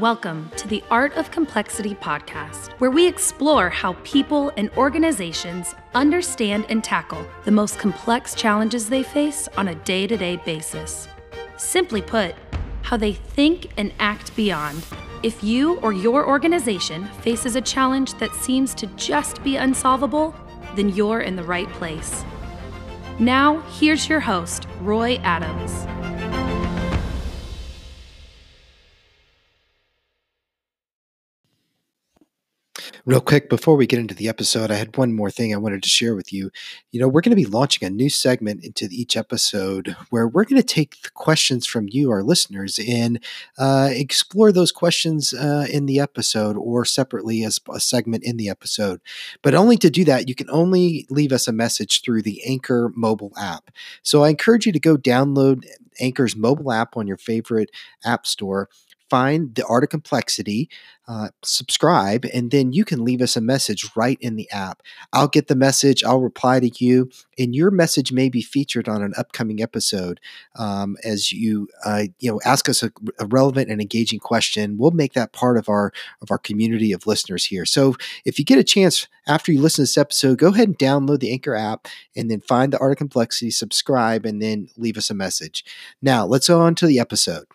Welcome to the Art of Complexity podcast, where we explore how people and organizations understand and tackle the most complex challenges they face on a day to day basis. Simply put, how they think and act beyond. If you or your organization faces a challenge that seems to just be unsolvable, then you're in the right place. Now, here's your host, Roy Adams. Real quick, before we get into the episode, I had one more thing I wanted to share with you. You know, we're going to be launching a new segment into each episode where we're going to take the questions from you, our listeners, and uh, explore those questions uh, in the episode or separately as a segment in the episode. But only to do that, you can only leave us a message through the Anchor mobile app. So I encourage you to go download Anchor's mobile app on your favorite app store find the art of complexity, uh, subscribe, and then you can leave us a message right in the app. I'll get the message, I'll reply to you, and your message may be featured on an upcoming episode um, as you uh, you know ask us a, a, relevant and engaging question. We'll make that part of our of our community of listeners here. So if you get a chance after you listen to this episode, go ahead and download the Anchor app, and then find the art of complexity, subscribe, and then leave us a message. Now let's go on to the episode.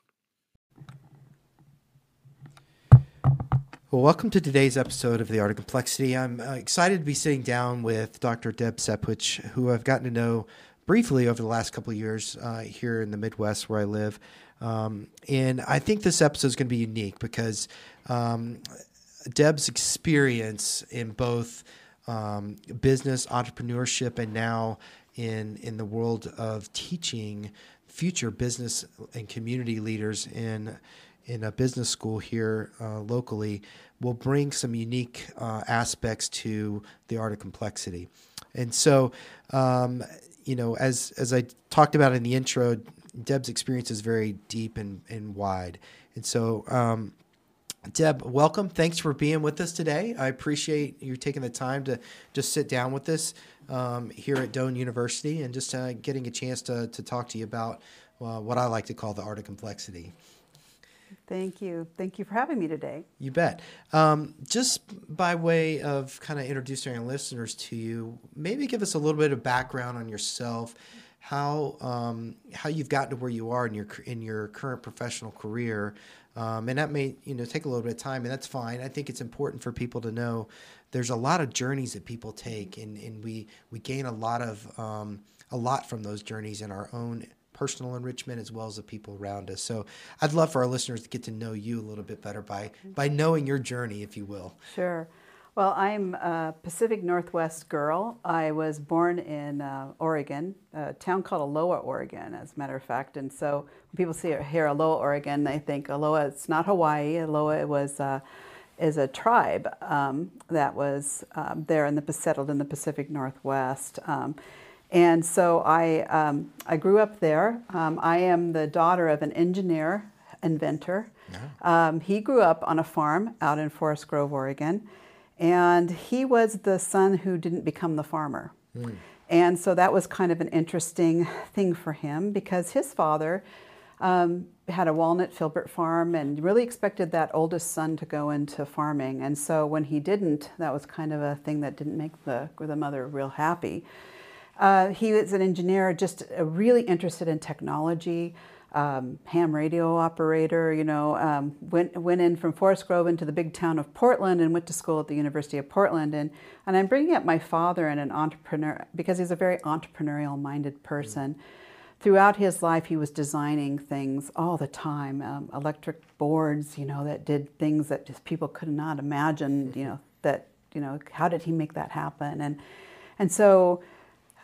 Well, welcome to today's episode of The Art of Complexity. I'm uh, excited to be sitting down with Dr. Deb Sepich, who I've gotten to know briefly over the last couple of years uh, here in the Midwest where I live. Um, and I think this episode is going to be unique because um, Deb's experience in both um, business, entrepreneurship, and now in in the world of teaching future business and community leaders in in a business school here uh, locally will bring some unique uh, aspects to the art of complexity. And so, um, you know, as as I talked about in the intro, Deb's experience is very deep and, and wide. And so, um, Deb, welcome. Thanks for being with us today. I appreciate you taking the time to just sit down with us um, here at Doane University and just uh, getting a chance to, to talk to you about uh, what I like to call the art of complexity. Thank you. Thank you for having me today. You bet. Um, just by way of kind of introducing our listeners to you, maybe give us a little bit of background on yourself, how um, how you've gotten to where you are in your in your current professional career, um, and that may you know take a little bit of time, and that's fine. I think it's important for people to know there's a lot of journeys that people take, and, and we we gain a lot of um, a lot from those journeys in our own personal enrichment as well as the people around us. So I'd love for our listeners to get to know you a little bit better by by knowing your journey, if you will. Sure. Well, I'm a Pacific Northwest girl. I was born in uh, Oregon, a town called Aloha, Oregon, as a matter of fact. And so when people see here Aloha, Oregon, they think Aloha. It's not Hawaii. Aloha was uh, is a tribe um, that was um, there in the settled in the Pacific Northwest. Um, and so I, um, I grew up there. Um, I am the daughter of an engineer, inventor. Yeah. Um, he grew up on a farm out in Forest Grove, Oregon. And he was the son who didn't become the farmer. Mm. And so that was kind of an interesting thing for him because his father um, had a walnut filbert farm and really expected that oldest son to go into farming. And so when he didn't, that was kind of a thing that didn't make the, the mother real happy. Uh, he was an engineer, just really interested in technology. Um, ham radio operator, you know, um, went went in from Forest Grove into the big town of Portland and went to school at the University of Portland. And and I'm bringing up my father and an entrepreneur because he's a very entrepreneurial minded person. Mm-hmm. Throughout his life, he was designing things all the time, um, electric boards, you know, that did things that just people could not imagine, you know, that you know, how did he make that happen? And and so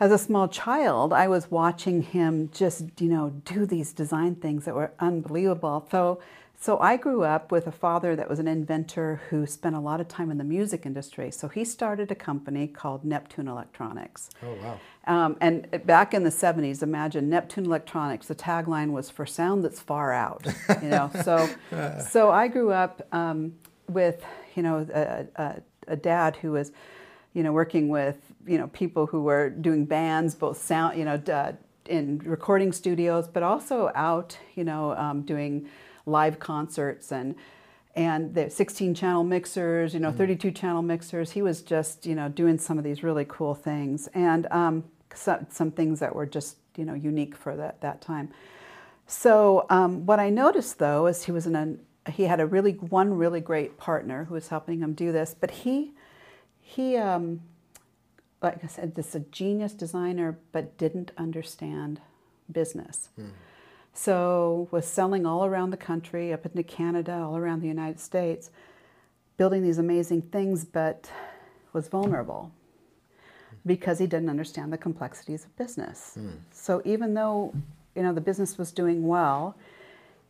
as a small child, I was watching him just, you know, do these design things that were unbelievable. So, so I grew up with a father that was an inventor who spent a lot of time in the music industry. So he started a company called Neptune Electronics. Oh wow! Um, and back in the '70s, imagine Neptune Electronics. The tagline was "For sound that's far out." You know, so so I grew up um, with you know a, a, a dad who was you know, working with, you know, people who were doing bands, both sound, you know, uh, in recording studios, but also out, you know, um, doing live concerts and and the 16 channel mixers, you know, 32 channel mixers. He was just, you know, doing some of these really cool things and um, some, some things that were just, you know, unique for that, that time. So um, what I noticed though is he was in a, he had a really one really great partner who was helping him do this, but he he um, like I said, just a genius designer, but didn't understand business. Mm. So was selling all around the country, up into Canada, all around the United States, building these amazing things, but was vulnerable because he didn't understand the complexities of business. Mm. So even though you know the business was doing well,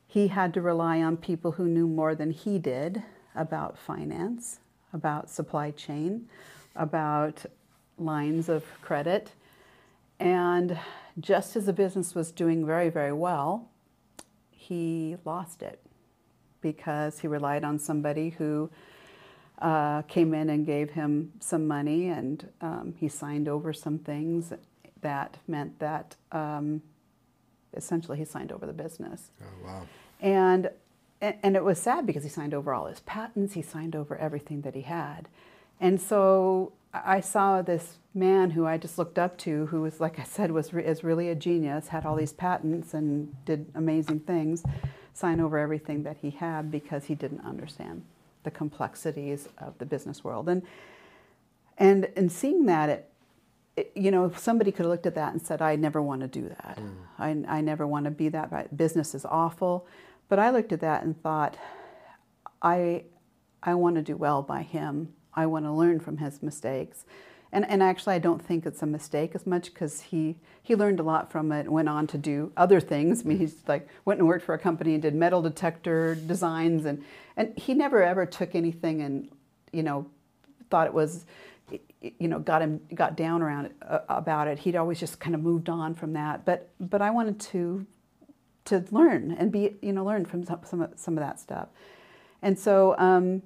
he had to rely on people who knew more than he did about finance, about supply chain, about lines of credit. And just as the business was doing very, very well, he lost it because he relied on somebody who uh, came in and gave him some money, and um, he signed over some things that meant that um, essentially he signed over the business. Oh, wow. And, and it was sad because he signed over all his patents, he signed over everything that he had. And so I saw this man who I just looked up to, who was, like I said, was re- is really a genius, had all these patents and did amazing things, sign over everything that he had because he didn't understand the complexities of the business world. And and in seeing that, it, it, you know, somebody could have looked at that and said, "I never want to do that. Mm. I, I never want to be that. Business is awful." But I looked at that and thought, I I want to do well by him I want to learn from his mistakes. And, and actually, I don't think it's a mistake as much because he, he learned a lot from it and went on to do other things. I mean, he's like went and worked for a company and did metal detector designs, and, and he never ever took anything and, you know, thought it was, you know, got him got down around it, uh, about it. He'd always just kind of moved on from that. But but I wanted to to learn and be you know learn from some some of, some of that stuff, and so. Um,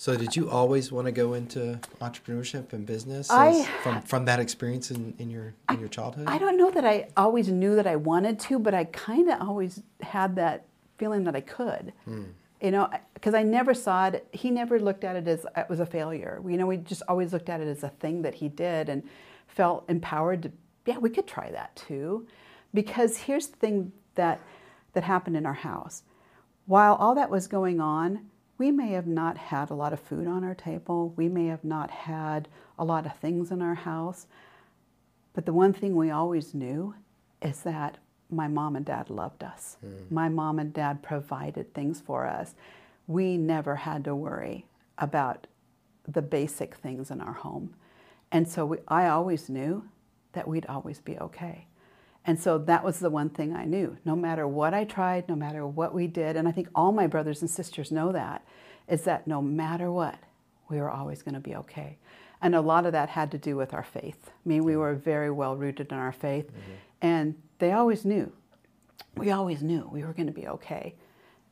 so, did you always want to go into entrepreneurship and business I, from from that experience in, in your in your childhood? I don't know that I always knew that I wanted to, but I kind of always had that feeling that I could. Hmm. You know, because I never saw it. He never looked at it as it was a failure. You know, we just always looked at it as a thing that he did and felt empowered to. Yeah, we could try that too, because here's the thing that that happened in our house. While all that was going on, we may have not had a lot of food on our table. We may have not had a lot of things in our house. But the one thing we always knew is that my mom and dad loved us. Mm. My mom and dad provided things for us. We never had to worry about the basic things in our home. And so we, I always knew that we'd always be okay. And so that was the one thing I knew. No matter what I tried, no matter what we did, and I think all my brothers and sisters know that, is that no matter what, we were always going to be okay. And a lot of that had to do with our faith. I mean, we were very well rooted in our faith, mm-hmm. and they always knew. We always knew we were going to be okay,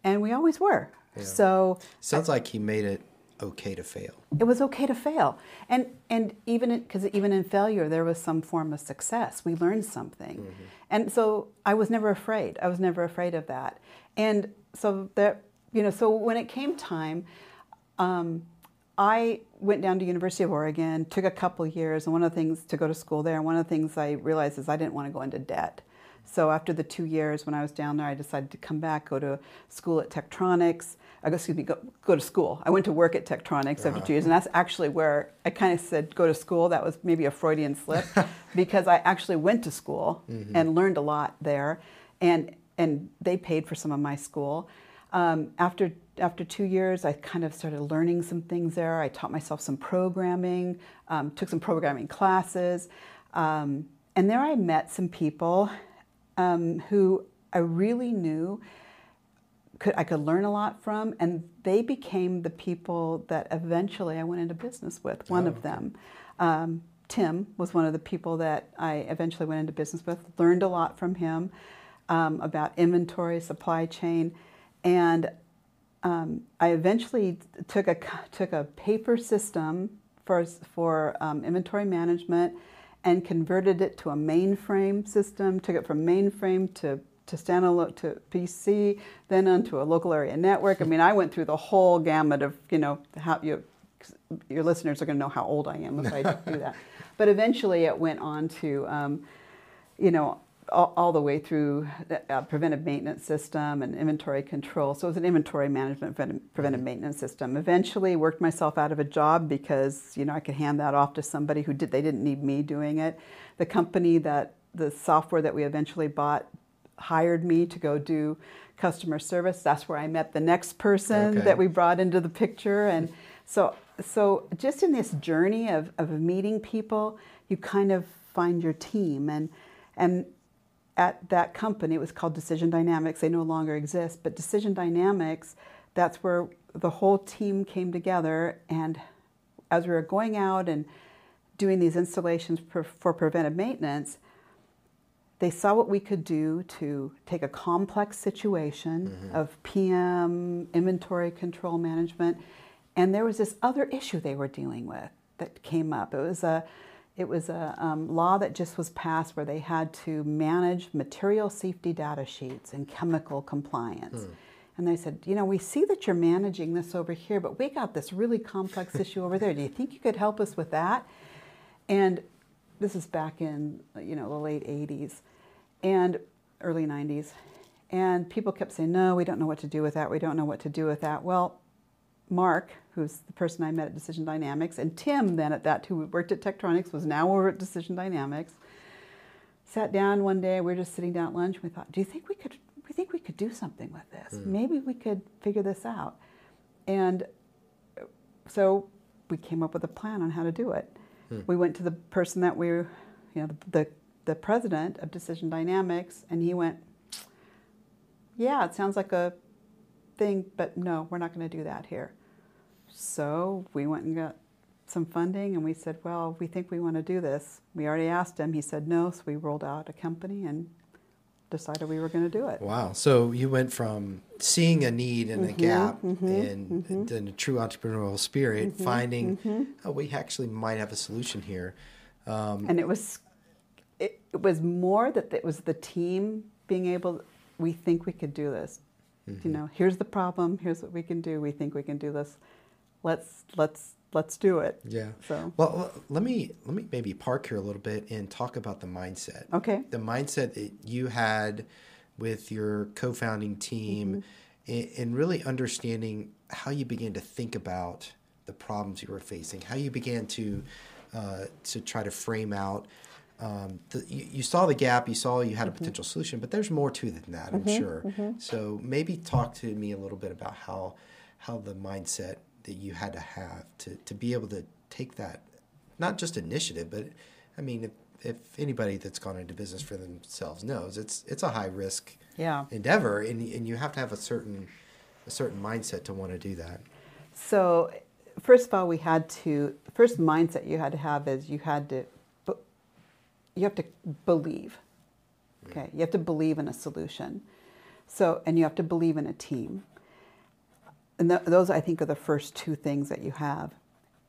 and we always were. Yeah. So sounds like he made it okay to fail. It was okay to fail, and and even because even in failure there was some form of success. We learned something, mm-hmm. and so I was never afraid. I was never afraid of that, and so that you know. So when it came time. Um, I went down to University of Oregon, took a couple years, and one of the things to go to school there. And one of the things I realized is I didn't want to go into debt. So after the two years when I was down there, I decided to come back, go to school at Tektronix, I go, excuse me, go, go to school. I went to work at Tektronix uh-huh. after two years, and that's actually where I kind of said go to school. That was maybe a Freudian slip because I actually went to school mm-hmm. and learned a lot there, and and they paid for some of my school. Um, after after two years, I kind of started learning some things there. I taught myself some programming, um, took some programming classes, um, and there I met some people um, who I really knew could I could learn a lot from, and they became the people that eventually I went into business with. One oh, of them, um, Tim, was one of the people that I eventually went into business with. Learned a lot from him um, about inventory, supply chain, and um, I eventually took a took a paper system for for um, inventory management and converted it to a mainframe system, took it from mainframe to to standalone to PC, then onto a local area network. I mean, I went through the whole gamut of, you know, how you, your listeners are going to know how old I am if I do that. But eventually it went on to, um, you know, all, all, the way through a preventive maintenance system and inventory control. So it was an inventory management preventive mm-hmm. maintenance system. Eventually worked myself out of a job because, you know, I could hand that off to somebody who did, they didn't need me doing it. The company that, the software that we eventually bought hired me to go do customer service. That's where I met the next person okay. that we brought into the picture. And so, so just in this journey of, of meeting people, you kind of find your team. And, and at that company, it was called Decision Dynamics. They no longer exist, but Decision Dynamics, that's where the whole team came together. And as we were going out and doing these installations for, for preventive maintenance, they saw what we could do to take a complex situation mm-hmm. of PM, inventory control management, and there was this other issue they were dealing with that came up. It was a it was a um, law that just was passed where they had to manage material safety data sheets and chemical compliance. Hmm. And they said, you know, we see that you're managing this over here, but we got this really complex issue over there. Do you think you could help us with that? And this is back in you know the late 80s and early 90s and people kept saying no we don't know what to do with that we don't know what to do with that well mark who's the person i met at decision dynamics and tim then at that who worked at tektronix was now over at decision dynamics sat down one day we were just sitting down at lunch And we thought do you think we could we think we could do something with this mm. maybe we could figure this out and so we came up with a plan on how to do it Hmm. We went to the person that we, you know, the, the, the president of Decision Dynamics, and he went, "Yeah, it sounds like a thing, but no, we're not going to do that here." So we went and got some funding, and we said, "Well, we think we want to do this." We already asked him. He said no, so we rolled out a company and decided we were going to do it. Wow. So you went from seeing a need and mm-hmm, a gap mm-hmm, in, mm-hmm. in, a true entrepreneurial spirit, mm-hmm, finding, mm-hmm. oh, we actually might have a solution here. Um, and it was, it, it, was more that it was the team being able, we think we could do this. You mm-hmm. know, here's the problem. Here's what we can do. We think we can do this. Let's, let's let's do it. Yeah. So well, let me let me maybe park here a little bit and talk about the mindset. Okay. The mindset that you had with your co-founding team, mm-hmm. and really understanding how you began to think about the problems you were facing, how you began to uh, to try to frame out. Um, the, you, you, saw the gap, you saw you had a mm-hmm. potential solution, but there's more to it than that, I'm mm-hmm. sure. Mm-hmm. So maybe talk to me a little bit about how how the mindset that you had to have to, to be able to take that, not just initiative, but I mean, if, if anybody that's gone into business for themselves knows, it's it's a high risk yeah. endeavor, and and you have to have a certain a certain mindset to want to do that. So, first of all, we had to first mindset you had to have is you had to you have to believe. Okay, you have to believe in a solution. So, and you have to believe in a team and th- those I think are the first two things that you have.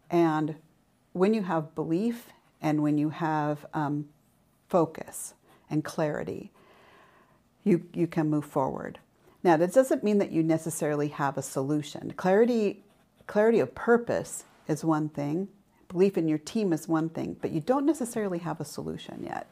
And when you have belief and when you have um, focus and clarity, you, you can move forward. Now, that doesn't mean that you necessarily have a solution. Clarity, clarity of purpose is one thing, belief in your team is one thing, but you don't necessarily have a solution yet.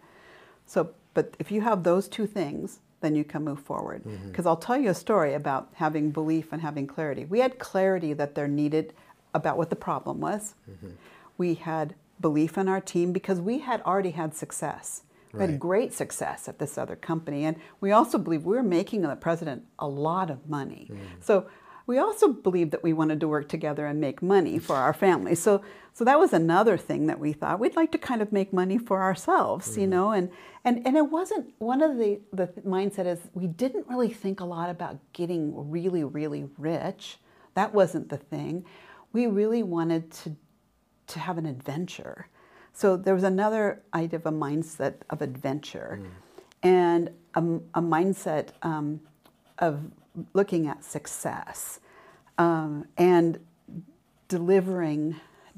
So, but if you have those two things, then you can move forward. Because mm-hmm. I'll tell you a story about having belief and having clarity. We had clarity that there needed about what the problem was. Mm-hmm. We had belief in our team because we had already had success. We right. had great success at this other company. And we also believe we were making the president a lot of money. Mm-hmm. So we also believed that we wanted to work together and make money for our family. So, so that was another thing that we thought we'd like to kind of make money for ourselves, mm-hmm. you know. And, and and it wasn't one of the the mindset is we didn't really think a lot about getting really really rich. That wasn't the thing. We really wanted to to have an adventure. So there was another idea of a mindset of adventure, mm. and a, a mindset um, of looking at success um, and delivering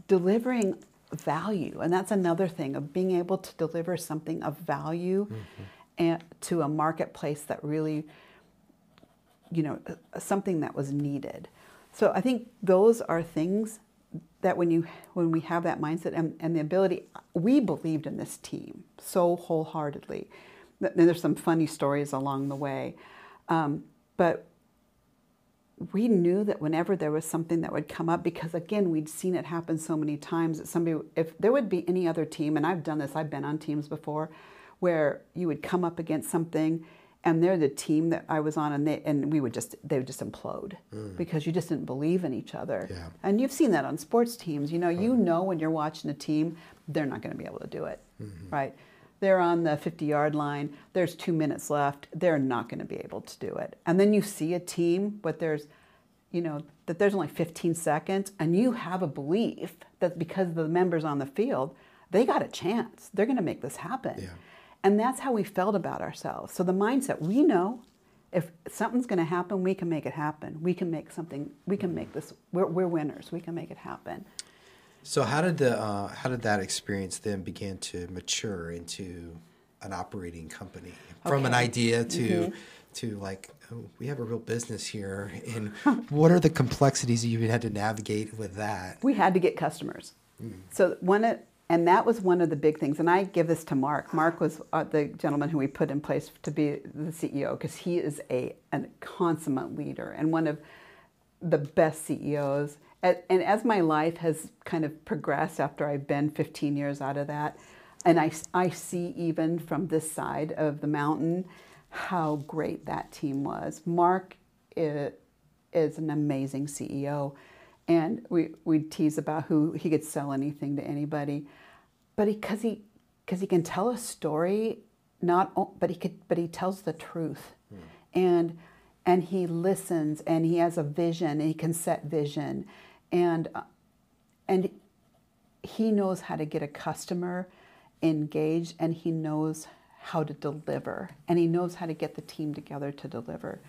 delivering value. And that's another thing of being able to deliver something of value mm-hmm. and to a marketplace that really, you know, uh, something that was needed. So I think those are things that when you when we have that mindset and, and the ability we believed in this team so wholeheartedly there's some funny stories along the way um, but we knew that whenever there was something that would come up because again we'd seen it happen so many times that somebody if there would be any other team and i've done this i've been on teams before where you would come up against something and they're the team that I was on, and they and we would just they would just implode mm. because you just didn't believe in each other. Yeah. And you've seen that on sports teams. You know, you know when you're watching a team, they're not going to be able to do it, mm-hmm. right? They're on the 50 yard line. There's two minutes left. They're not going to be able to do it. And then you see a team, but there's, you know, that there's only 15 seconds, and you have a belief that because the members on the field, they got a chance. They're going to make this happen. Yeah. And that's how we felt about ourselves. So the mindset, we know if something's going to happen, we can make it happen. We can make something, we can make this, we're, we're winners. We can make it happen. So how did the uh, how did that experience then begin to mature into an operating company from okay. an idea to mm-hmm. to like oh, we have a real business here and what are the complexities you had to navigate with that? We had to get customers. Mm. So one and that was one of the big things. And I give this to Mark. Mark was uh, the gentleman who we put in place to be the CEO because he is a, a consummate leader and one of the best CEOs. And, and as my life has kind of progressed after I've been 15 years out of that, and I, I see even from this side of the mountain how great that team was. Mark is, is an amazing CEO and we we tease about who he could sell anything to anybody, but because he because he, he, can tell a story, not but he could but he tells the truth, mm. and and he listens and he has a vision and he can set vision, and uh, and he knows how to get a customer engaged and he knows how to deliver and he knows how to get the team together to deliver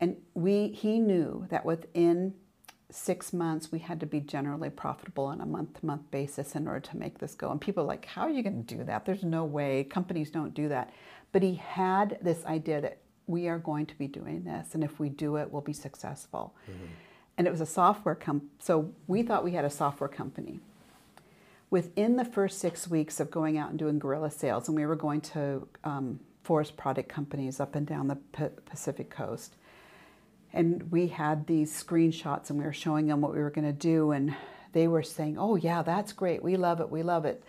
and we he knew that within six months, we had to be generally profitable on a month to month basis in order to make this go. And people are like, How are you going to do that? There's no way. Companies don't do that. But he had this idea that we are going to be doing this. And if we do it, we'll be successful. Mm-hmm. And it was a software company. So we thought we had a software company. Within the first six weeks of going out and doing guerrilla sales, and we were going to um, forest product companies up and down the P- Pacific coast, and we had these screenshots and we were showing them what we were going to do and they were saying oh yeah that's great we love it we love it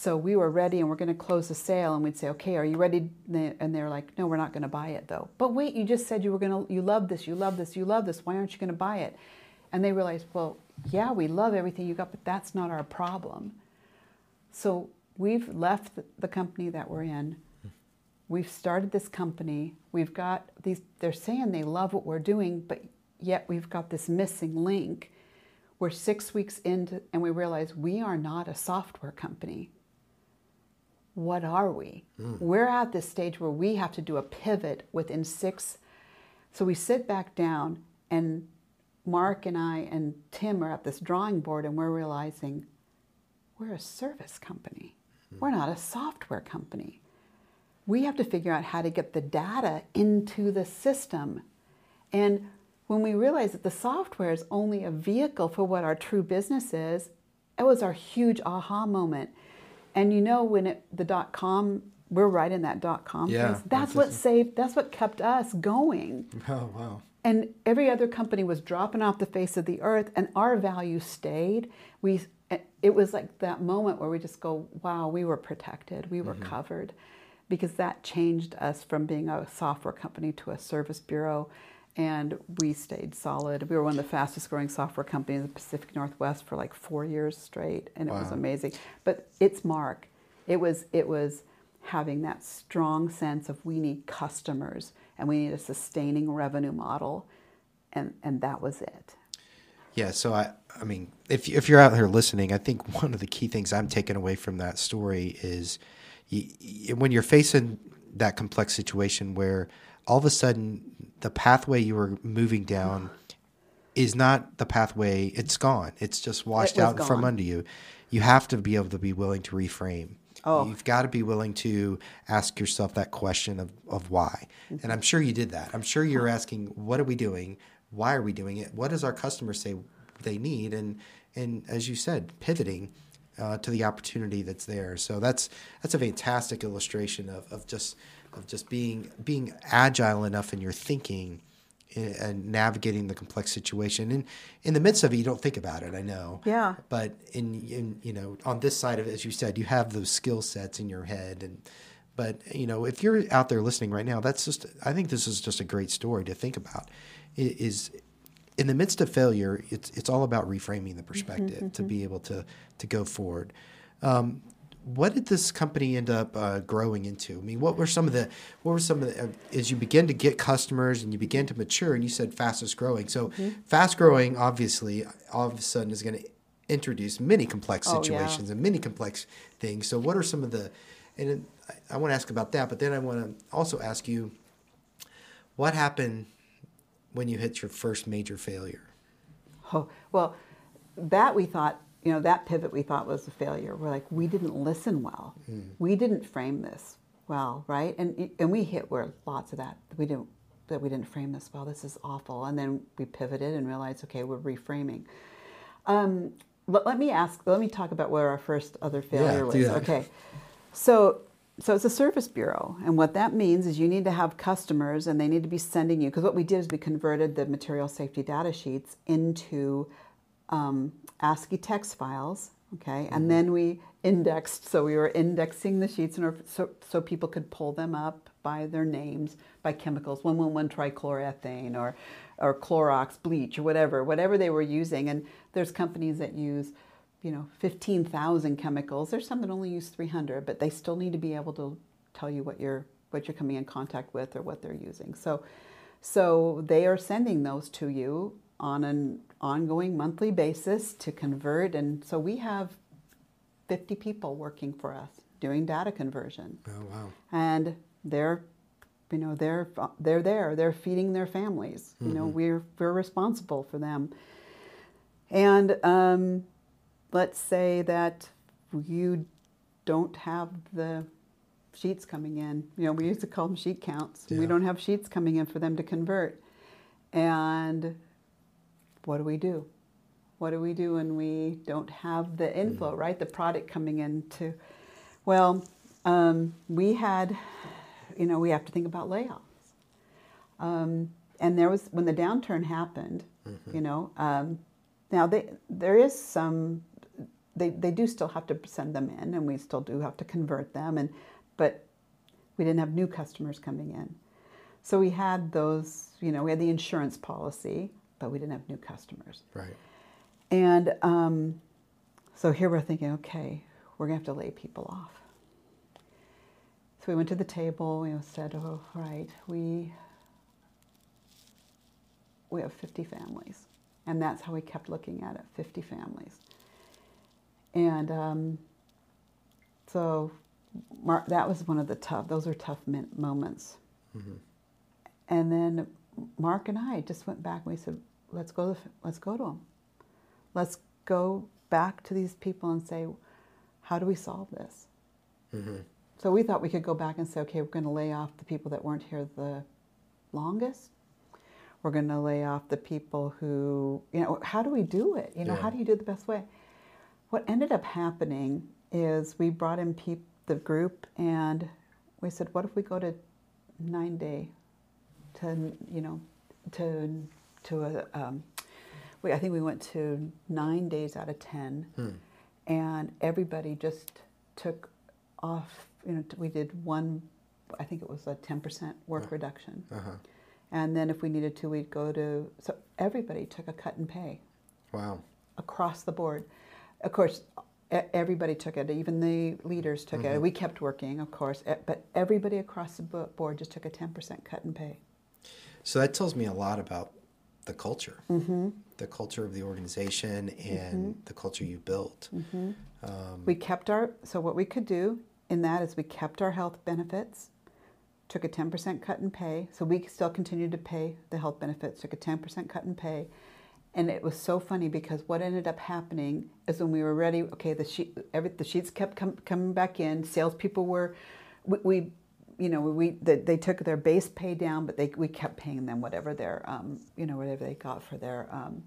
so we were ready and we're going to close the sale and we'd say okay are you ready and they're like no we're not going to buy it though but wait you just said you were going to you love this you love this you love this why aren't you going to buy it and they realized well yeah we love everything you got but that's not our problem so we've left the company that we're in we've started this company. We've got these, they're saying they love what we're doing, but yet we've got this missing link. We're six weeks into, and we realize we are not a software company. What are we? Mm. We're at this stage where we have to do a pivot within six. So we sit back down, and Mark and I and Tim are at this drawing board, and we're realizing we're a service company. Mm. We're not a software company we have to figure out how to get the data into the system. And when we realized that the software is only a vehicle for what our true business is, it was our huge aha moment. And you know, when it, the dot com, we're right in that dot com yeah, phase. That's what saved, that's what kept us going. Oh, wow. And every other company was dropping off the face of the earth, and our value stayed. We, it was like that moment where we just go, wow, we were protected, we were mm-hmm. covered because that changed us from being a software company to a service bureau and we stayed solid. We were one of the fastest growing software companies in the Pacific Northwest for like four years straight, and it wow. was amazing. But it's Mark. It was it was having that strong sense of we need customers and we need a sustaining revenue model, and and that was it. Yeah. So I I mean, if if you're out here listening, I think one of the key things I'm taking away from that story is you, when you're facing that complex situation where all of a sudden the pathway you were moving down is not the pathway. It's gone. It's just washed was out from under you. You have to be able to be willing to reframe. Oh. You've got to be willing to ask yourself that question of, of why. Mm-hmm. And I'm sure you did that. I'm sure you're asking, what are we doing? Why are we doing it? What does our customers say they need? And and as you said, pivoting uh, to the opportunity that's there. So that's that's a fantastic illustration of, of just of just being being agile enough in your thinking and- and navigating the complex situation. And in the midst of it, you don't think about it. I know. Yeah. But in, in you know on this side of it, as you said, you have those skill sets in your head and. But you know, if you're out there listening right now, that's just. I think this is just a great story to think about. Is in the midst of failure, it's it's all about reframing the perspective to be able to to go forward. Um, what did this company end up uh, growing into? I mean, what were some of the what were some of the uh, as you begin to get customers and you begin to mature, and you said fastest growing. So fast growing, obviously, all of a sudden is going to introduce many complex Oh, yeah. situations and many complex things. So what are some of the and I, I want to ask about that, but then I want to also ask you what happened when you hit your first major failure. Oh, well, that we thought, you know, that pivot we thought was a failure. We're like, we didn't listen well. We didn't frame this well, right? And and we hit where lots of that. We didn't that we didn't frame this well. This is awful. And then we pivoted and realized, okay, we're reframing. Um, let, let me ask. Let me talk about where our first other failure do was. Okay, so so it's a service bureau, and what that means is you need to have customers, and they need to be sending you. Because what we did is we converted the material safety data sheets into um, ASCII text files. Okay, and then we indexed. So we were indexing the sheets, in order, so so people could pull them up by their names, by chemicals, one one one trichloroethane, or or Clorox bleach, or whatever, whatever they were using. And there's companies that use you know 15,000 chemicals. There's some that only use 300, but they still need to be able to tell you what you're what you're coming in contact with or what they're using. So so they are sending those to you on an ongoing monthly basis to convert and so we have 50 people working for us doing data conversion Oh wow. and they're you know they're they're there they're feeding their families you know we're we're responsible for them and um, let's say that you don't have the sheets coming in. You know we used to call them sheet counts. We don't have sheets coming in for them to convert. And what do we do? What do we do when we don't have the inflow right? The product coming in to well um, we had you know we have to think about layoffs. Um, and there was when the downturn happened you know um, now they, there is some they, they do still have to send them in and we still do have to convert them and but we didn't have new customers coming in so we had those you know we had the insurance policy but we didn't have new customers Right. and um, so here we're thinking, okay, we're going to have to lay people off. So we went to the table. We said, oh, right we we have 50 families, and that's how we kept looking at it, 50 families. And um, so Mar- that was one of the tough. Those are tough min- moments. And then Mark and I just went back and we said, let's go. Let's go to them let's go back to these people and say, how do we solve this? So we thought we could go back and say, okay, we're going to lay off the people that weren't here the longest. We're going to lay off the people who, you know, how do we do it? You know, Yeah. how do you do it the best way? What ended up happening is we brought in peop- the group and we said, what if we go to nine day to, you know, to, to a, um, we, I think we went to nine days out of 10 and everybody just took off, you know, we did one, I think it was a 10% work reduction. Uh-huh. And then if we needed to, we'd go to, so everybody took a cut and pay Wow. across the board. Of course, everybody took it, even the leaders took it. We kept working, of course, but everybody across the board just took a 10% cut and pay. So that tells me a lot about the culture, mm-hmm. the culture of the organization, and the culture you built. Um, We kept our, so what we could do in that is we kept our health benefits, took a 10% cut in pay, so we still continued to pay the health benefits, took a 10% cut in pay, and it was so funny because what ended up happening is when we were ready, okay, the sheet, every, the sheets kept com- coming back in. Salespeople were, we, we you know, we they, they, took their base pay down, but they we kept paying them whatever their, um, you know, whatever they got for their um,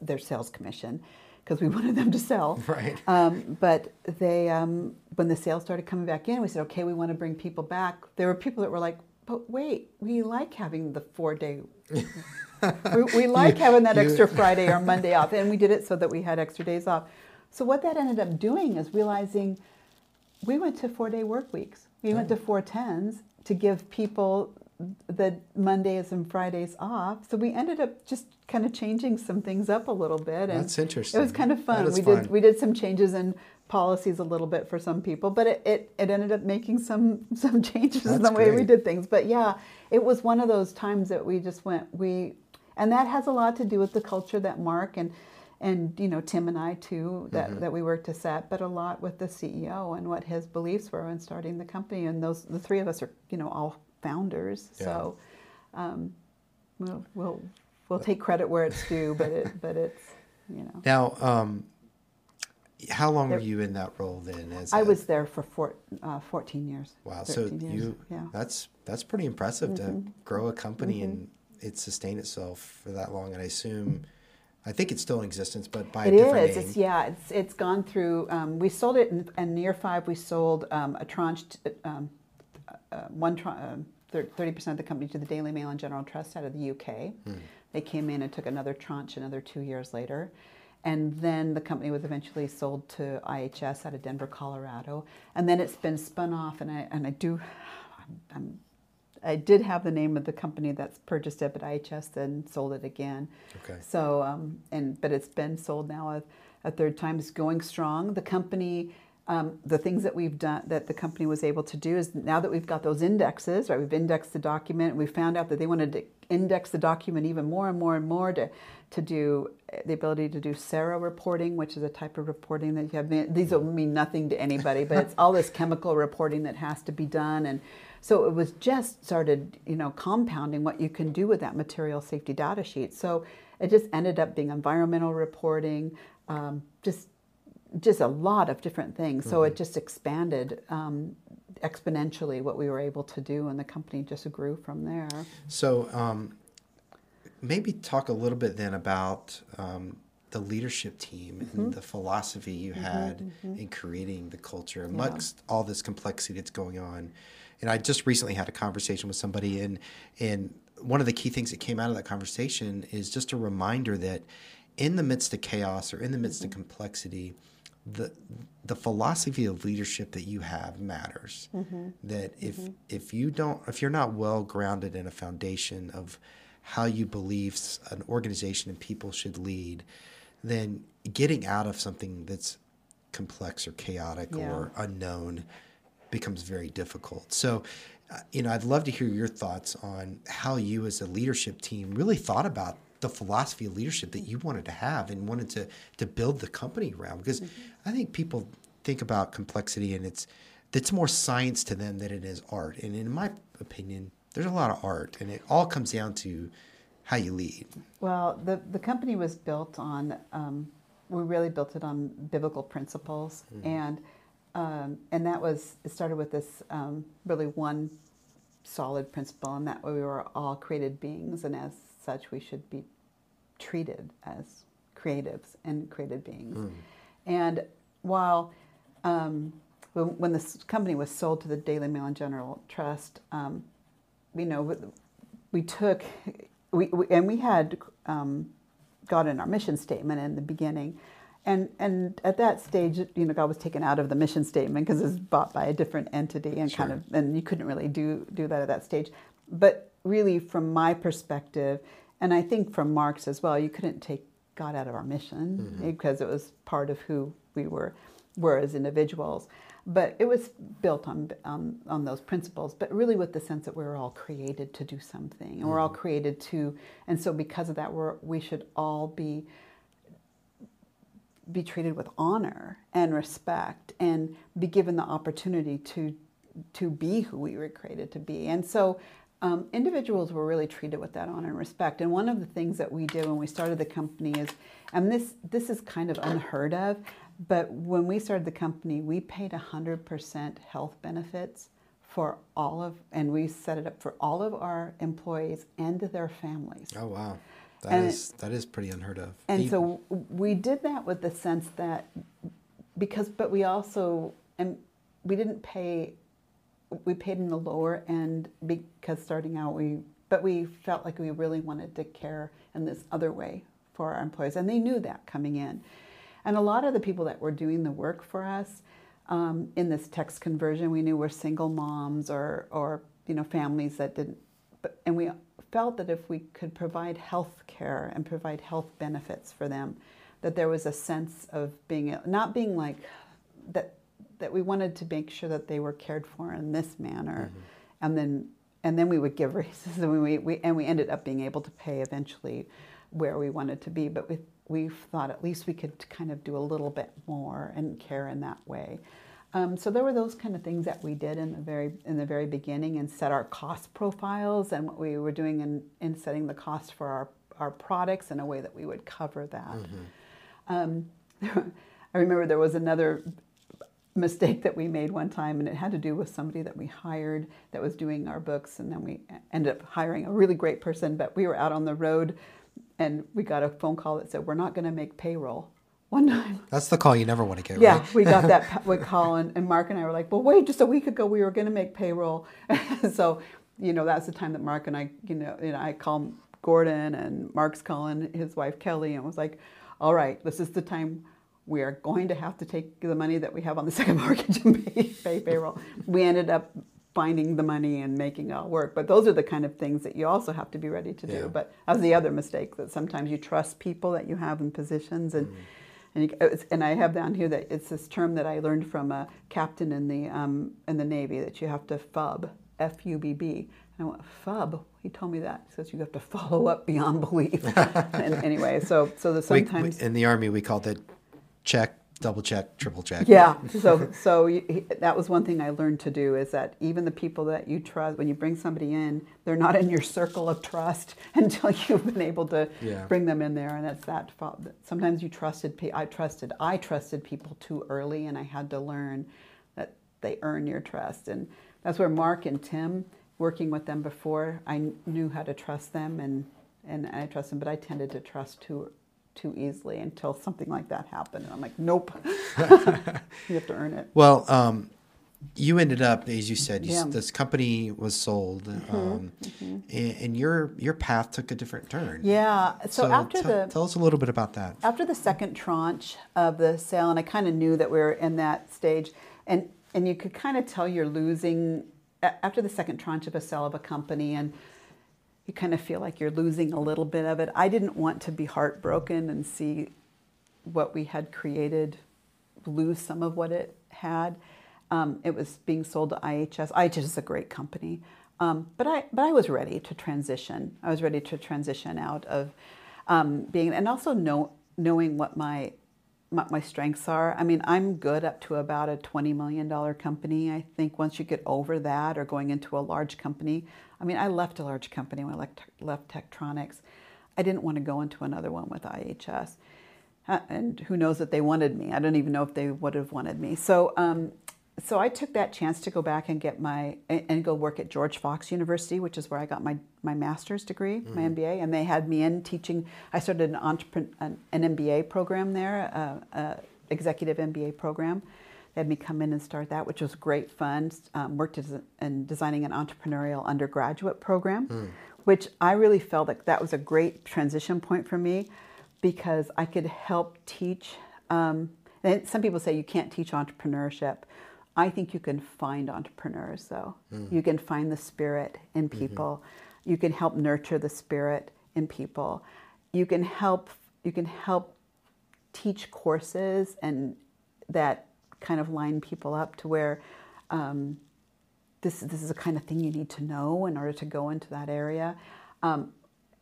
their sales commission because we wanted them to sell. Right. Um, but they, um, when the sales started coming back in, we said, okay, we want to bring people back. There were people that were like, but wait, we like having the four day. We, we, like having that extra Friday or Monday off, and we did it so that we had extra days off. So what that ended up doing is realizing we went to four day work weeks. We went to four tens to give people the Mondays and Fridays off. So we ended up just kind of changing some things up a little bit. And That's interesting. It was kind of fun. we fun. did we did some changes in policies a little bit for some people, but it, it, it ended up making some some changes That's in the way great. we did things. But yeah, it was one of those times that we just went we and that has a lot to do with the culture that Mark and and you know Tim and I too that, mm-hmm. that we worked to set, but a lot with the CEO and what his beliefs were in starting the company. And those the three of us are you know all founders, yeah. so um, we'll, we'll we'll take credit where it's due, but it but it's you know. Now, um, how long there, were you in that role then? As I a, was there for four, uh, 14 years. Wow, so years. you yeah. that's that's pretty impressive mm-hmm. to grow a company mm-hmm. and it sustained itself for that long. And I assume. I think it's still in existence, but by it a different is. name. It's, yeah, it's it's gone through. Um, we sold it in, in year five. We sold um, a tranche, um, uh, one uh, thirty percent of the company to the Daily Mail and General Trust out of the UK. Hmm. They came in and took another tranche another two years later. And then the company was eventually sold to IHS out of Denver, Colorado. And then it's been spun off, and I, and I do, I'm, I'm I did have the name of the company that's purchased it, but IHS then sold it again. Okay. So, um, and but it's been sold now a, a third time. It's going strong. The company, um, the things that we've done, that the company was able to do is now that we've got those indexes, right? We've indexed the document. We found out that they wanted to index the document even more and more and more to to do the ability to do SARA reporting, which is a type of reporting that you have. These will mean nothing to anybody, but it's all this chemical reporting that has to be done and so it was just started, you know, compounding what you can do with that material safety data sheet. So it just ended up being environmental reporting, um, just just a lot of different things. Mm-hmm. So it mm-hmm. just expanded um, exponentially what we were able to do, and the company just grew from there. So um, maybe talk a little bit then about um, the leadership team mm-hmm. and the philosophy you mm-hmm, had mm-hmm. in creating the culture amongst yeah. all this complexity that's going on. And I just recently had a conversation with somebody, and and one of the key things that came out of that conversation is just a reminder that in the midst of chaos or in the midst mm-hmm. of complexity, the the philosophy of leadership that you have matters. Mm-hmm. That if mm-hmm. if you don't if you're not well grounded in a foundation of how you believe an organization and people should lead, then getting out of something that's complex or chaotic yeah. or unknown becomes very difficult. So, uh, you know, I'd love to hear your thoughts on how you as a leadership team really thought about the philosophy of leadership that you wanted to have and wanted to to build the company around because mm-hmm. I think people think about complexity and it's it's more science to them than it is art. And in my opinion, there's a lot of art and it all comes down to how you lead. Well, the the company was built on um, we really built it on biblical principles mm-hmm. and um, and that was, it started with this um, really one solid principle, and that we were all created beings, and as such, we should be treated as creatives and created beings. Mm. And while um, when, when, this company was sold to the Daily Mail and General Trust, um, you know, we took, we, we and we had um, got in our mission statement in the beginning and and at that stage, you know, God was taken out of the mission statement because it was bought by a different entity, and sure. kind of, and you couldn't really do do that at that stage. But really, from my perspective, and I think from Mark's as well, you couldn't take God out of our mission mm-hmm. because it was part of who we were were as individuals. But it was built on, on on those principles, but really with the sense that we we're all created to do something, and mm-hmm. we're all mm-hmm. created to, and so because of that, we're we should all be be treated with honor and respect and be given the opportunity to to be who we were created to be. And so um, individuals were really treated with that honor and respect. And one of the things that we did when we started the company is, and this this is kind of unheard of, but when we started the company, we paid 100% health benefits for all of, and we set it up for all of our employees and their families. Oh wow, that And is that is pretty unheard of. And You- so we did that with the sense that because, but we also, and we didn't pay, we paid in the lower end because starting out we, but we felt like we really wanted to care in this other way for our employees. And they knew that coming in. And a lot of the people that were doing the work for us um, in this text conversion, we knew were single moms or, or you know, families that didn't, but, and we felt that if we could provide health care and provide health benefits for them, that there was a sense of being, not being like, that, that we wanted to make sure that they were cared for in this manner. Mm-hmm. And then, and then we would give raises and we, we, and we ended up being able to pay eventually where we wanted to be. But we, we thought at least we could kind of do a little bit more and care in that way. Um, so there were those kind of things that we did in the very in the very beginning and set our cost profiles and what we were doing in, in setting the cost for our, our products in a way that we would cover that. Um, I remember there was another mistake that we made one time, and it had to do with somebody that we hired that was doing our books, and then we ended up hiring a really great person. But we were out on the road, and we got a phone call that said, "We're not going to make payroll." One time, that's the call you never want to get. yeah, right? we got that we call, and, and Mark and I were like, "Well, wait, just a week ago we were going to make payroll." so, you know, that's the time that Mark and I, you know, you know, I call Gordon, and Mark's calling his wife Kelly, and was like, "All right, this is the time." We are going to have to take the money that we have on the second mortgage and pay, pay payroll. We ended up finding the money and making it all work. But those are the kind of things that you also have to be ready to do. Yeah. But that was the other mistake that sometimes you trust people that you have in positions and. Mm. And, you, it's- and I have down here that it's this term that I learned from a captain in the um, in the Navy that you have to fub, F U B B. And I went fub. He told me that. He says you have to follow up beyond belief. and anyway, so so the We- we- sometimes in the army we called it check, double check, triple check. yeah. So so you, that was one thing I learned to do is that even the people that you trust, when you bring somebody in, they're not in your circle of trust until you've been able to Yeah. bring them in there, and it's that. Sometimes you trusted. I trusted. I trusted people too early, and I had to learn that they earn your trust, and that's where Mark and Tim, working with them before, I knew how to trust them, and and I trust them, but I tended to trust too too easily until something like that happened, and I'm like, nope. you have to earn it. Well, um, you ended up, as you said, you, Yeah. Mm-hmm, this company was sold, um, And, and your your path took a different turn. Yeah. So, after tell, the tell us a little bit about that. after the second tranche of the sale, and I kind of knew that we were in that stage, and and you could kind of tell you're losing after the second tranche of a sale of a company, and you kind of feel like you're losing a little bit of it. I didn't want to be heartbroken and see what we had created lose some of what it had. Um, it was being sold to IHS. IHS is a great company, um, but I but I was ready to transition. I was ready to transition out of um, being and also know, knowing what my, my my strengths are. I mean, I'm good up to about a twenty million dollar company. I think once you get over that or going into a large company. I mean, I left a large company when I left, Tektronix. I didn't want to go into another one with IHS. Uh, and who knows if they wanted me? I don't even know if they would have wanted me. So, um, so I took that chance to go back and get my and go work at George Fox University, which is where I got my my master's degree, my MBA, and they had me in teaching. I started an entrepreneur an, an MBA program there, uh, uh, executive MBA program. They had me come in and start that, which was great fun. Um, worked as a, in designing an entrepreneurial undergraduate program, which I really felt like that was a great transition point for me because I could help teach. Um, and some people say you can't teach entrepreneurship. I think you can find entrepreneurs, though. You can find the spirit in people. You can help nurture the spirit in people. You can help. You can help teach courses and that kind of line people up to where um, this this is the kind of thing you need to know in order to go into that area. Um,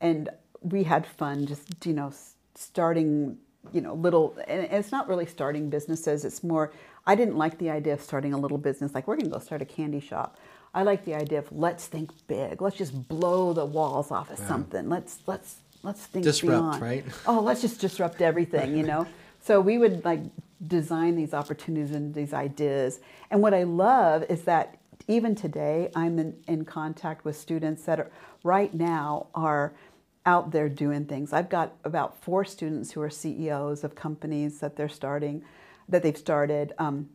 and we had fun just you know starting you know little and it's not really starting businesses it's more i didn't like the idea of starting a little business like we're going to go start a candy shop I like the idea of let's think big. Let's just blow the walls off of something. Let's let's let's think Disrupt, beyond. right? Oh, let's just disrupt everything, you know. So we would like design these opportunities and these ideas. And what I love is that even today, I'm in, in contact with students that are right now are out there doing things. I've got about four students who are CEOs of companies that they're starting, that they've started. Um,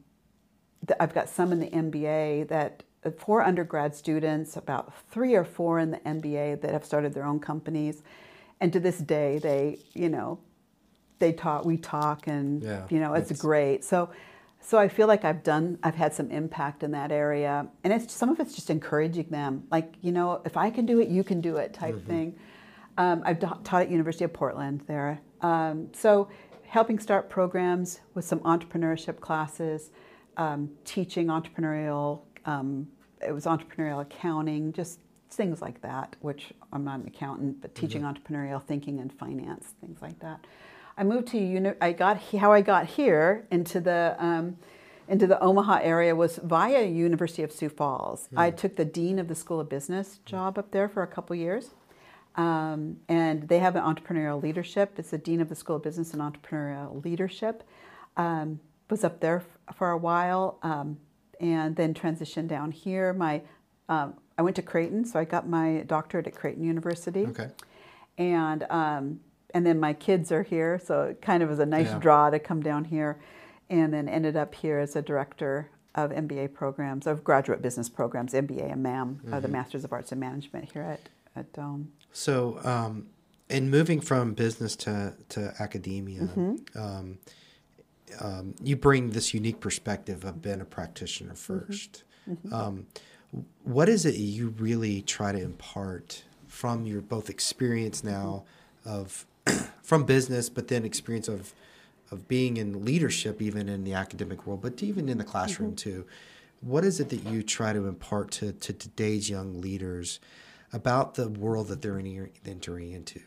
I've got some in the MBA that uh, four undergrad students, about three or four in the MBA that have started their own companies, and to this day, they you know, they talk, we talk, and Yeah, you know, it's that's- great. So, so I feel like I've done, I've had some impact in that area, and it's some of it's just encouraging them, like you know, if I can do it, you can do it, type thing. Um, I've taught at University of Portland there, um, so helping start programs with some entrepreneurship classes, um, teaching entrepreneurial. Um, it was entrepreneurial accounting, just things like that. Which I'm not an accountant, but teaching entrepreneurial thinking and finance, things like that. I moved to uni- I got how I got here into the um, into the Omaha area was via University of Sioux Falls. I took the dean of the School of Business job up there for a couple years. Um, and they have an entrepreneurial leadership. It's the dean of the School of Business and Entrepreneurial Leadership. Um, was up there f- for a while, um, and then transitioned down here. My um, I went to Creighton, so I got my doctorate at Creighton University. Okay. And um, and then my kids are here, so it kind of was a nice Yeah. draw to come down here, and then ended up here as a director of MBA programs, of graduate business programs, MBA and MAM, uh, the Masters of Arts in Management here at at Doane. So, um, in moving from business to, to academia, um, um, you bring this unique perspective of being a practitioner 1st Um, what is it you really try to impart from your both experience now of from business, but then experience of of being in leadership, even in the academic world, but even in the classroom too? What is it that you try to impart to, to today's young leaders about the world that they're in, entering into,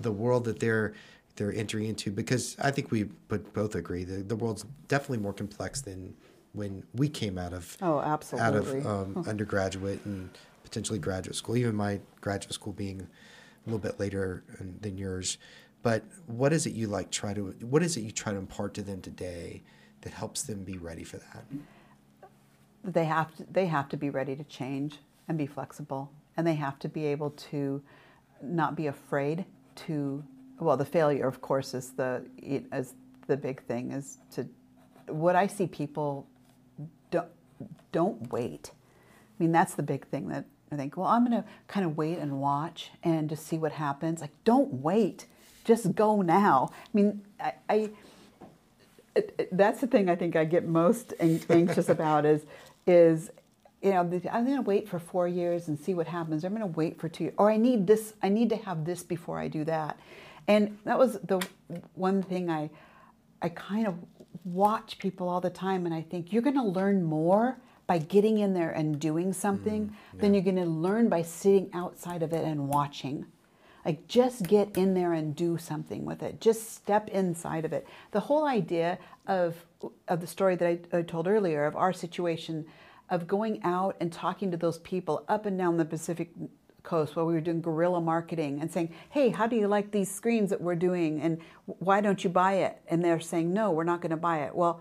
the world that they're they're entering into? Because I think we would both agree that the world's definitely more complex than when we came out of Oh, absolutely out of um, undergraduate and potentially graduate school. Even my graduate school being a little bit later than- than yours. But what is it you like try to? What is it you try to impart to them today that helps them be ready for that? they have to, they have to be ready to change and be flexible and they have to be able to not be afraid to well the failure of course is the is the big thing is to what i see people don't don't wait. I mean that's the big thing that i think well i'm going to kind of wait and watch and just see what happens. Like don't wait. Just go now. I mean i, I it, it- that's the thing I think I get most anxious about is is you know I'm going to wait for four years and see what happens. I'm going to wait for two, years. or I need this. I need to have this before I do that. And that was the one thing I I kind of watch people all the time, and I think you're going to learn more by getting in there and doing something mm, than you're going to learn by sitting outside of it and watching. Like just get in there and do something with it. Just step inside of it. The whole idea of of the story that I, I told earlier of our situation of going out and talking to those people up and down the Pacific coast where we were doing guerrilla marketing and saying, "Hey, how do you like these screens that we're doing and why don't you buy it?" And they're saying, "No, we're not going to buy it." Well,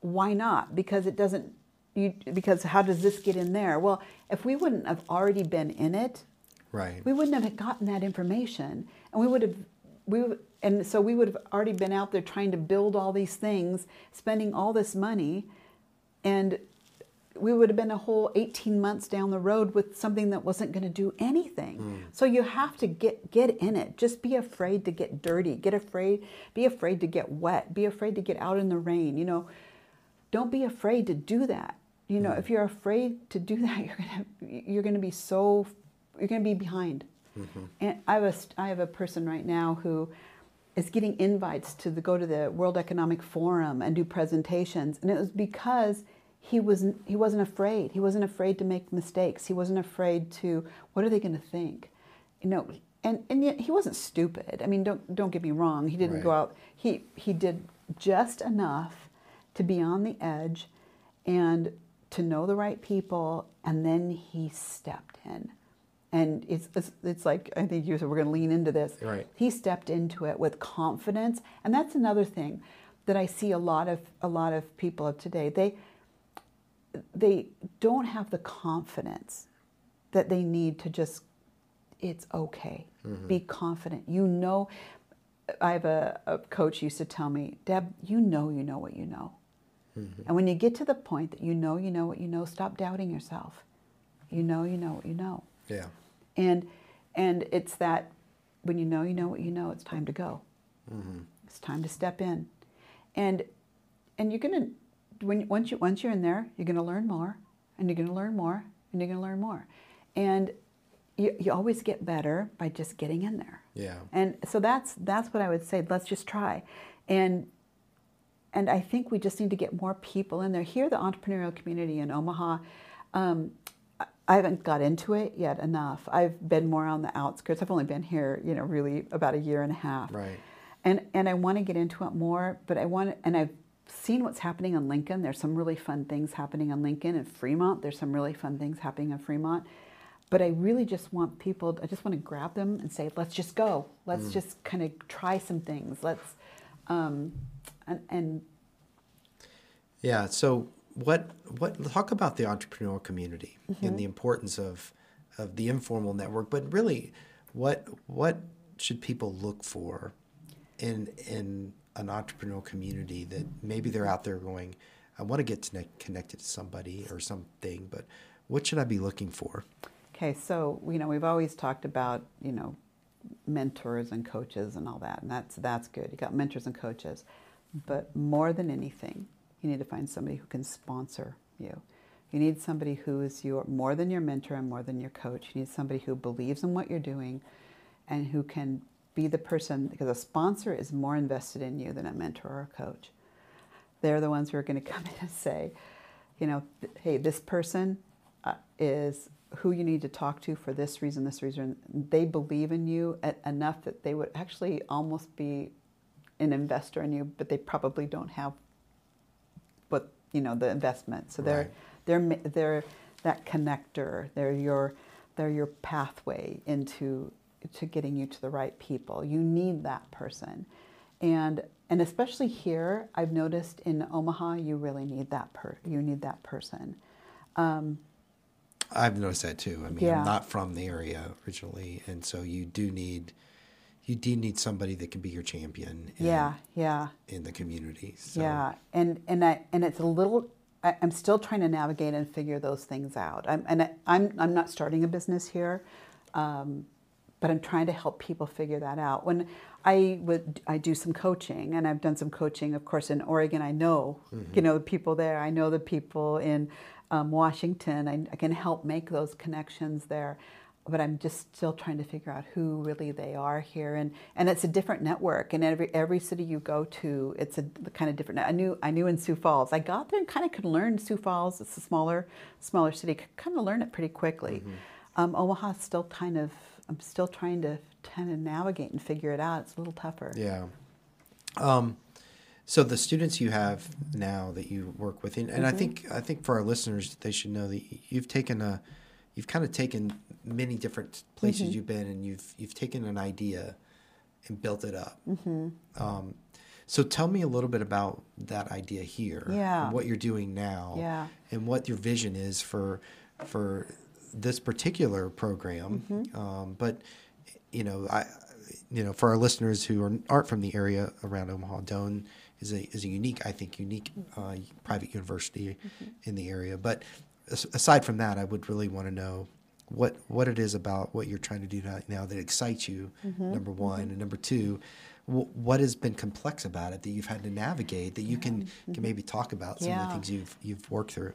why not? Because it doesn't you because how does this get in there? Well, if we wouldn't have already been in it, Right. we wouldn't have gotten that information and we would have we would- and so we would have already been out there trying to build all these things spending all this money and we would have been a whole 18 months down the road with something that wasn't going to do anything. Mm. So you have to get get in it. Just be afraid to get dirty. Get afraid be afraid to get wet. Be afraid to get out in the rain you know. Don't be afraid to do that. You know mm. if you're afraid to do that you're gonna you're gonna be so you're gonna be behind. Mm-hmm. And I have a I have a person right now who is getting invites to the, go to the World Economic Forum and do presentations, and it was because he was he wasn't afraid. He wasn't afraid to make mistakes. He wasn't afraid to what are they going to think, you know. And and yet he wasn't stupid. I mean, don't don't get me wrong. He didn't go out. He he did just enough to be on the edge, and to know the right people, and then he stepped in. And it's, it's, it's like, I think you said we're going to lean into this. Right. He stepped into it with confidence. And that's another thing that I see a lot of, a lot of people of today. They, they don't have the confidence that they need to just, it's okay. Mm-hmm. Be confident. You know, I have a, a coach used to tell me, Deb, you know, you know what you know. Mm-hmm. And when you get to the point that you know, you know what you know, stop doubting yourself. You know, you know what you know. Yeah. And and it's that when you know you know what you know, it's time to go. Mm-hmm. It's time to step in, and and you're gonna when once you once you're in there, you're gonna learn more, and you're gonna learn more, and you're gonna learn more, and you, you always get better by just getting in there. Yeah. And so that's that's what I would say. Let's just try, and and I think we just need to get more people in there. Here, the entrepreneurial community in Omaha, um, I- I haven't got into it yet enough. I've been more on the outskirts. I've only been here, you know, really about a year and a half. Right. And and I want to get into it more, but I want and I've seen what's happening on Lincoln. There's some really fun things happening on Lincoln and Fremont. There's some really fun things happening in Fremont. But I really just want people. I just want to grab them and say, "Let's just go. Let's just kind of try some things. Let's." Um, and, and Yeah. So what what talk about the entrepreneurial community Mm-hmm. and the importance of of the informal network, but really what what should people look for in in an entrepreneurial community that maybe they're out there going, I want to get connected to somebody or something, but what should I be looking for? Okay, so you know we've always talked about you know mentors and coaches and all that, and that's that's good. You got mentors and coaches, but more than anything, you need to find somebody who can sponsor you. You need somebody who is your more than your mentor and more than your coach. You need somebody who believes in what you're doing, and who can be the person because a sponsor is more invested in you than a mentor or a coach. They're the ones who are going to come in and say, you know, hey, this person uh, is who you need to talk to for this reason, this reason. They believe in you enough that they would actually almost be an investor in you, but they probably don't have what you know the investment. So they're Right. they're they're that connector. They're your they're your pathway into to getting you to the right people. You need that person, and and especially here, I've noticed in Omaha, you really need that per you need that person. I've noticed that too. I mean, Yeah. I'm not from the area originally, and so you do need you do need somebody that can be your champion. In, Yeah, yeah. in the community. So, Yeah, and and I and it's a little. I, I'm still trying to navigate and figure those things out. I'm and I, I'm I'm not starting a business here, um, but I'm trying to help people figure that out. When I would I do some coaching, and I've done some coaching, of course, in Oregon. I know you know the people there. I know the people in um, Washington. I, I can help make those connections there. But I'm just still trying to figure out who really they are here, and, and it's a different network. And every every city you go to, it's a kind of different. I knew I knew in Sioux Falls. I got there and kind of could learn Sioux Falls. It's a smaller smaller city. Could kind of learn it pretty quickly. Um, Omaha's still kind of. I'm still trying to kind of navigate and figure it out. It's a little tougher. Yeah. Um, so the students you have now that you work with, and, and I think I think for our listeners, they should know that you've taken a, you've kind of taken many different places you've been, and you've you've taken an idea and built it up. Um, so tell me a little bit about that idea here, Yeah. what you're doing now, Yeah. and what your vision is for for this particular program. Mm-hmm. Um, but you know, I you know, for our listeners who are, aren't from the area around Omaha, Doane is a is a unique, I think, unique uh, private university mm-hmm. in the area. But aside from that, I would really want to know what what it is about what you're trying to do now, that excites you. Mm-hmm. Number one, and number two. What has been complex about it that you've had to navigate that you can, can maybe talk about some of the things you've you've worked through?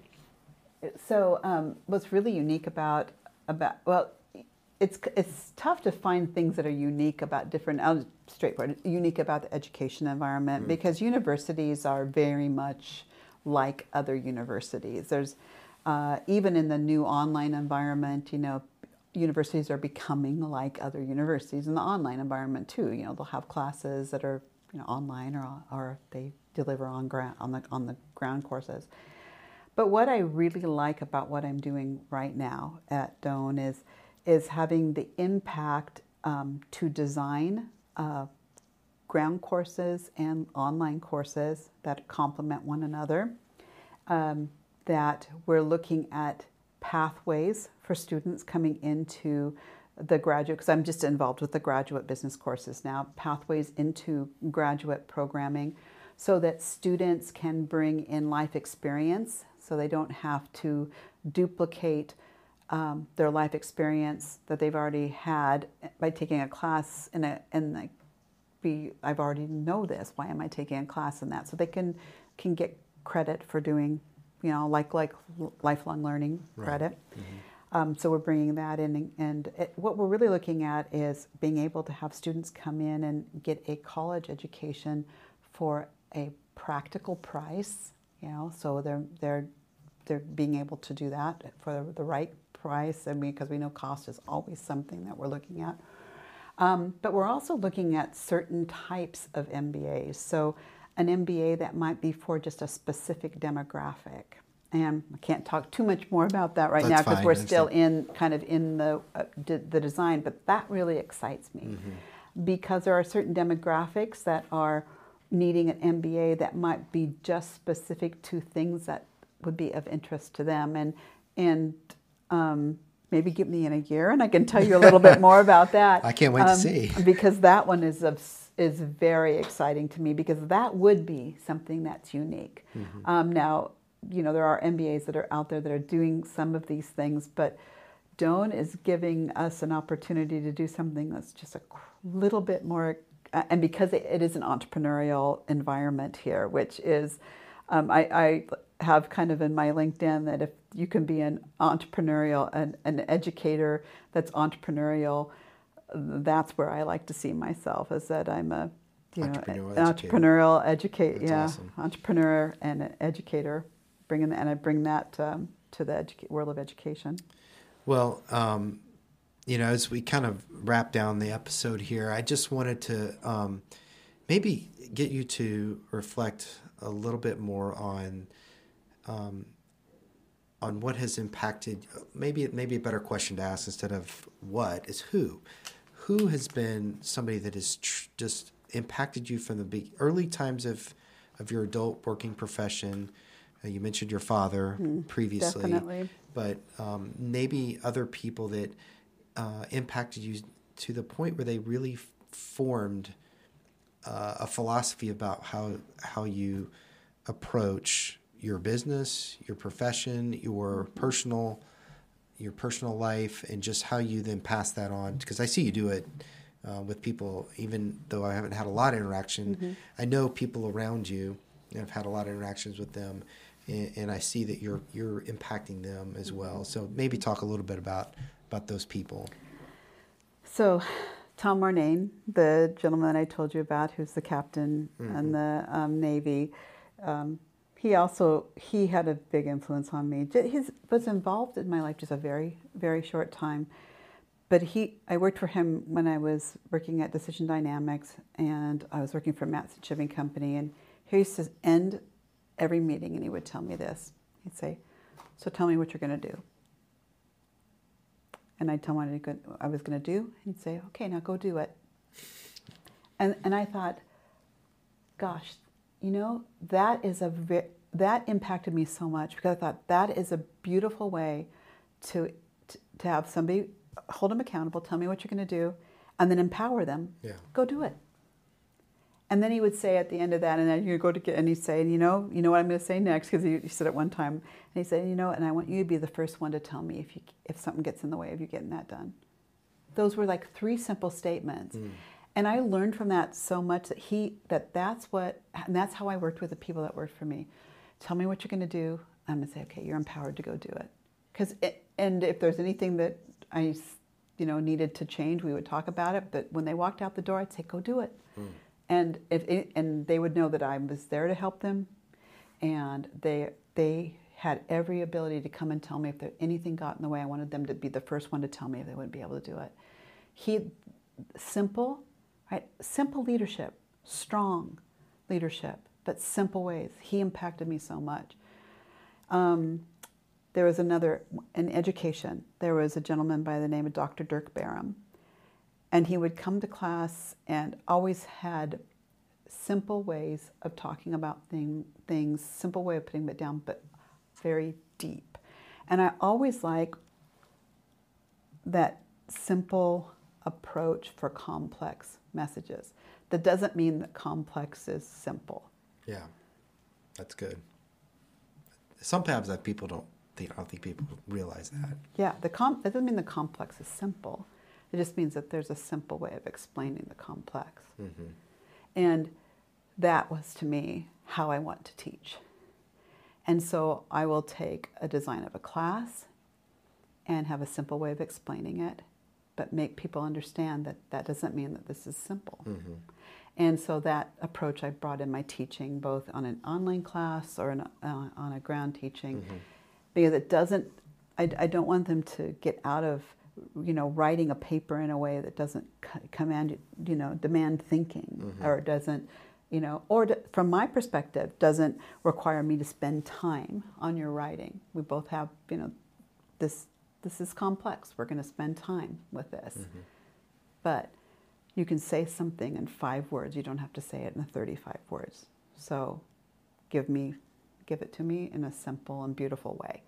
So um, what's really unique about about well, it's it's tough to find things that are unique about different. I'll straightforward unique about the education environment because universities are very much like other universities. There's uh, even in the new online environment, you know, universities are becoming like other universities in the online environment too. You know, they'll have classes that are you know online or or they deliver on ground on the on the ground courses. But what I really like about what I'm doing right now at Doane is is having the impact um, to design uh, ground courses and online courses that complement one another. Um, that we're looking at pathways for students coming into the graduate, because I'm just involved with the graduate business courses now, pathways into graduate programming so that students can bring in life experience so they don't have to duplicate um, their life experience that they've already had by taking a class in a in like be I've already know this why am I taking a class in that so they can can get credit for doing you know like like lifelong learning right. credit mm-hmm. um, so we're bringing that in and it, what we're really looking at is being able to have students come in and get a college education for a practical price you know so they're they're they're being able to do that for the right price. And because we know cost is always something that we're looking at. Um, but we're also looking at certain types of mbas so an mba that might be for just a specific demographic. And I can't talk too much more about that right That's now because we're still in kind of in the uh, d- the design. But that really excites me. Mm-hmm. because there are certain demographics that are needing an MBA that might be just specific to things that would be of interest to them and and um, maybe give me in a year and I can tell you a little bit more about that. I can't wait um, to see because that one is of, is very exciting to me because that would be something that's unique. Mm-hmm. Um, now, you know, there are MBAs that are out there that are doing some of these things, but Doane is giving us an opportunity to do something that's just a little bit more, and because it, is an entrepreneurial environment here, which is, um, I, I have kind of in my LinkedIn that if you can be an entrepreneurial, an, an educator that's entrepreneurial, that's where I like to see myself. Is that I'm a you know entrepreneurial an entrepreneurial educate, yeah, awesome. entrepreneur and an educator, bringing and I bring that um, to the world of education. Well, um, you know, as we kind of wrap down the episode here, I just wanted to um, maybe get you to reflect a little bit more on um, on what has impacted. Maybe maybe a better question to ask instead of what is who. Who has been somebody that has tr- just impacted you from the big, early times of of your adult working profession? Uh, you mentioned your father mm, previously, definitely. but um, maybe other people that uh, impacted you to the point where they really f- formed uh, a philosophy about how how you approach your business, your profession, your personal your personal life, and just how you then pass that on. Because I see you do it uh, with people, even though I haven't had a lot of interaction. Mm-hmm. I know people around you. And I've had a lot of interactions with them, and, and, I see that you're you're impacting them as well. So maybe talk a little bit about about those people. So. Tom Mornane, the gentleman that I told you about, who's the captain mm-hmm. in the um, Navy, um, he also he had a big influence on me. He was involved in my life just a very very short time, but he I worked for him when I was working at Decision Dynamics, and I was working for Matson Shipping Company, and he used to end every meeting, and he would tell me this. He'd say, "So tell me what you're going to do." And I'd tell him what I was going to do, and say, "Okay, now go do it." And and I thought, gosh, you know, that is a that impacted me so much because I thought that is a beautiful way to to, to have somebody hold them accountable, tell me what you're going to do, and then empower them. Yeah. Go do it. And then he would say at the end of that, and then you go to get, and he'd say, you know, you know what I'm going to say next, because he, he, said it one time, and he said, you know, and I want you to be the first one to tell me if you if something gets in the way of you getting that done. Those were like three simple statements. Mm. And I learned from that so much that he that that's what and that's how I worked with the people that worked for me. Tell me what you're going to do. I'm going to say, okay, you're empowered to go do it. Because and if there's anything that I you know needed to change, we would talk about it. But when they walked out the door, I'd say, go do it. Mm. And if and they would know that I was there to help them, and they they had every ability to come and tell me if there, anything got in the way. I wanted them to be the first one to tell me if they wouldn't be able to do it. He simple Right? Simple leadership, strong leadership, but simple ways. He impacted me so much. Um, there was another in education. There was a gentleman by the name of Dr. Dirk Barham, and he would come to class and always had simple ways of talking about thing, things, simple way of putting it down, but very deep. And I always like that simple approach for complex messages. That doesn't mean that complex is simple. Yeah, that's good. Sometimes that people don't think, I don't think people realize that. Yeah, the com- it doesn't mean the complex is simple. It just means that there's a simple way of explaining the complex. Mm-hmm. And that was to me how I want to teach. And so I will take a design of a class and have a simple way of explaining it, but make people understand that that doesn't mean that this is simple. Mm-hmm. And so that approach I brought in my teaching, both on an online class or an, uh, on a ground teaching, Mm-hmm. because it doesn't. I, I don't want them to get out of, you know, writing a paper in a way that doesn't command, you know, demand thinking Mm-hmm. or doesn't, you know, or d- from my perspective, doesn't require me to spend time on your writing. We both have, you know, this. This is complex. We're going to spend time with this, Mm-hmm. but you can say something in five words. You don't have to say it in 35 words. So give me give it to me in a simple and beautiful way.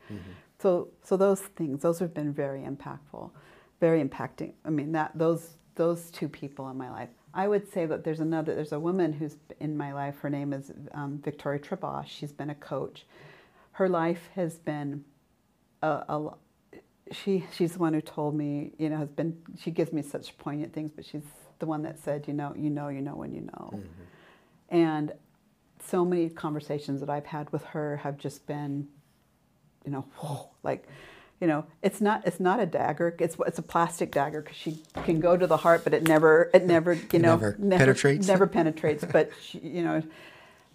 So so those things, those have been very impactful, very impacting. I mean that those those two people in my life. I would say that there's another there's a woman who's in my life. Her name is um, Victoria Trebaugh. She's been a coach. Her life has been a, a she she's the one who told me, you know, has been she gives me such poignant things, but she's the one that said, you know, you know, you know when you know. And so many conversations that I've had with her have just been, you know, whoa, like, you know, it's not it's not a dagger. It's it's a plastic dagger because she can go to the heart, but it never it never you know never penetrates? never penetrates. But she, you know,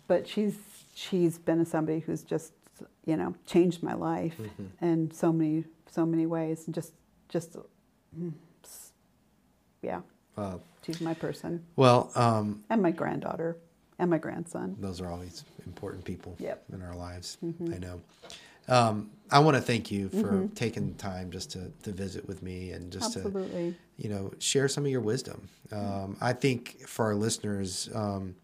but she's she's been somebody who's just you know changed my life in so many so many ways, and just just mm, yeah, Uh, she's my person well, um, and my granddaughter and my grandson. those are always important people Yep. in our lives. Mm-hmm. I know. Um, I want to thank you for taking the time just to, to visit with me and just Absolutely. to, you know, share some of your wisdom. Um, I think for our listeners, um,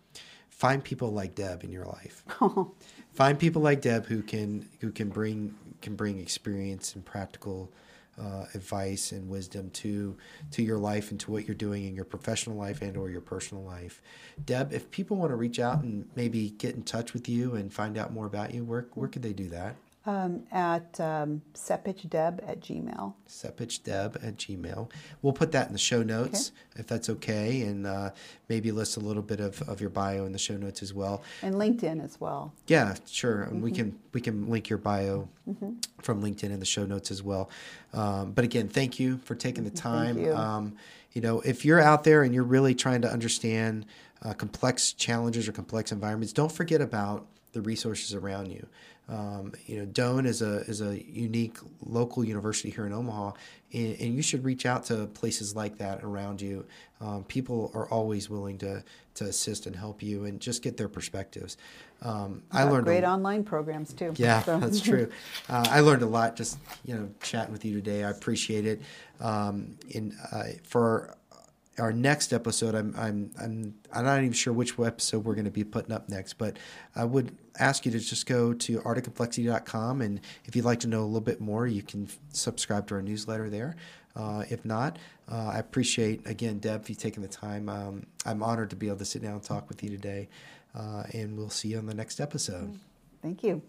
find people like Deb in your life. find people like Deb who can who can bring can bring experience and practical uh, advice and wisdom to to your life and to what you're doing in your professional life and or your personal life. Deb, if people want to reach out and maybe get in touch with you and find out more about you, where where could they do that? Um, at um, sepichdeb at gmail. sepichdeb at gmail. We'll put that in the show notes if that's okay, and uh, maybe list a little bit of, of your bio in the show notes as well. And LinkedIn as well. Yeah, sure. And Mm-hmm. we can we can link your bio from LinkedIn in the show notes as well. Um, but again, thank you for taking the time. you. Um, you know, if you're out there and you're really trying to understand uh, complex challenges or complex environments, don't forget about the resources around you. Um, you know, Doane is a is a unique local university here in Omaha, and, and you should reach out to places like that around you. Um, people are always willing to to assist and help you, and just get their perspectives. Um, I learned a- great online programs too. yeah, So- that's true. Uh, I learned a lot just you know chatting with you today. I appreciate it. Um, in uh, for our next episode, I'm I'm I'm I'm not even sure which episode we're going to be putting up next, but I would ask you to just go to artofcomplexity.com and if you'd like to know a little bit more, you can subscribe to our newsletter there. Uh, if not, uh, I appreciate again, Deb, for you taking the time. Um, I'm honored to be able to sit down and talk with you today, uh, and we'll see you on the next episode. Thank you.